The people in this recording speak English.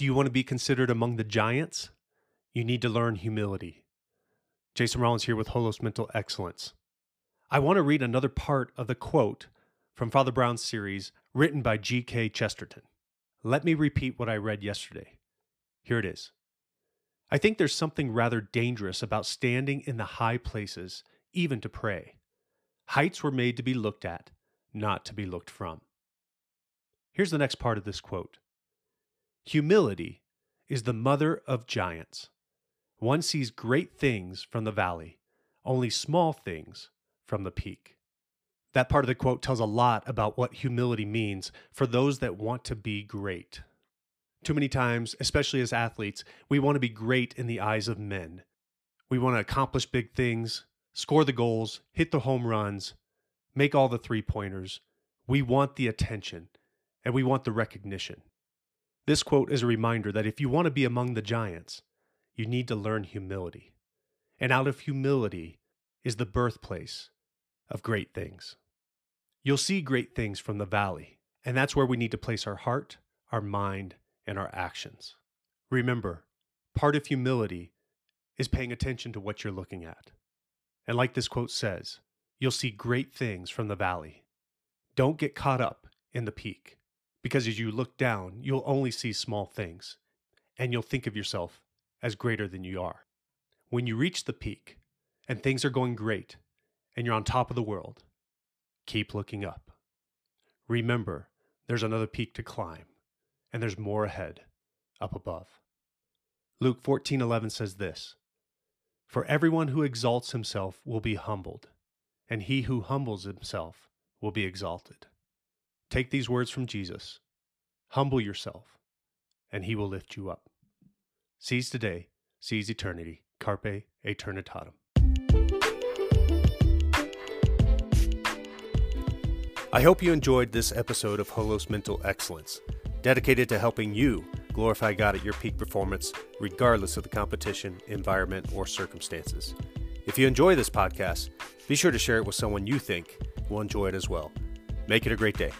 Do you want to be considered among the giants? You need to learn humility. Jason Rollins here with Holos Mental Excellence. I want to read another part of the quote from Father Brown's series written by G.K. Chesterton. Let me repeat what I read yesterday. Here it is. I think there's something rather dangerous about standing in the high places, even to pray. Heights were made to be looked at, not to be looked from. Here's the next part of this quote Humility is the mother of giants. One sees great things from the valley, only small things from the peak. That part of the quote tells a lot about what humility means for those that want to be great. Too many times, especially as athletes, we want to be great in the eyes of men. We want to accomplish big things, score the goals, hit the home runs, make all the three pointers. We want the attention and we want the recognition. This quote is a reminder that if you want to be among the giants, you need to learn humility. And out of humility is the birthplace of great things. You'll see great things from the valley, and that's where we need to place our heart, our mind, and our actions. Remember, part of humility is paying attention to what you're looking at. And like this quote says, you'll see great things from the valley. Don't get caught up in the peak, because as you look down, you'll only see small things, and you'll think of yourself as greater than you are. When you reach the peak and things are going great and you're on top of the world, keep looking up. Remember, there's another peak to climb and there's more ahead up above. Luke 14:11 says this: For everyone who exalts himself will be humbled, and he who humbles himself will be exalted. Take these words from Jesus. Humble yourself, and he will lift you up. Seize today, seize eternity. Carpe eternitatem. I hope you enjoyed this episode of Holos Mental Excellence, dedicated to helping you glorify God at your peak performance, regardless of the competition, environment, or circumstances. If you enjoy this podcast, be sure to share it with someone you think will enjoy it as well. Make it a great day.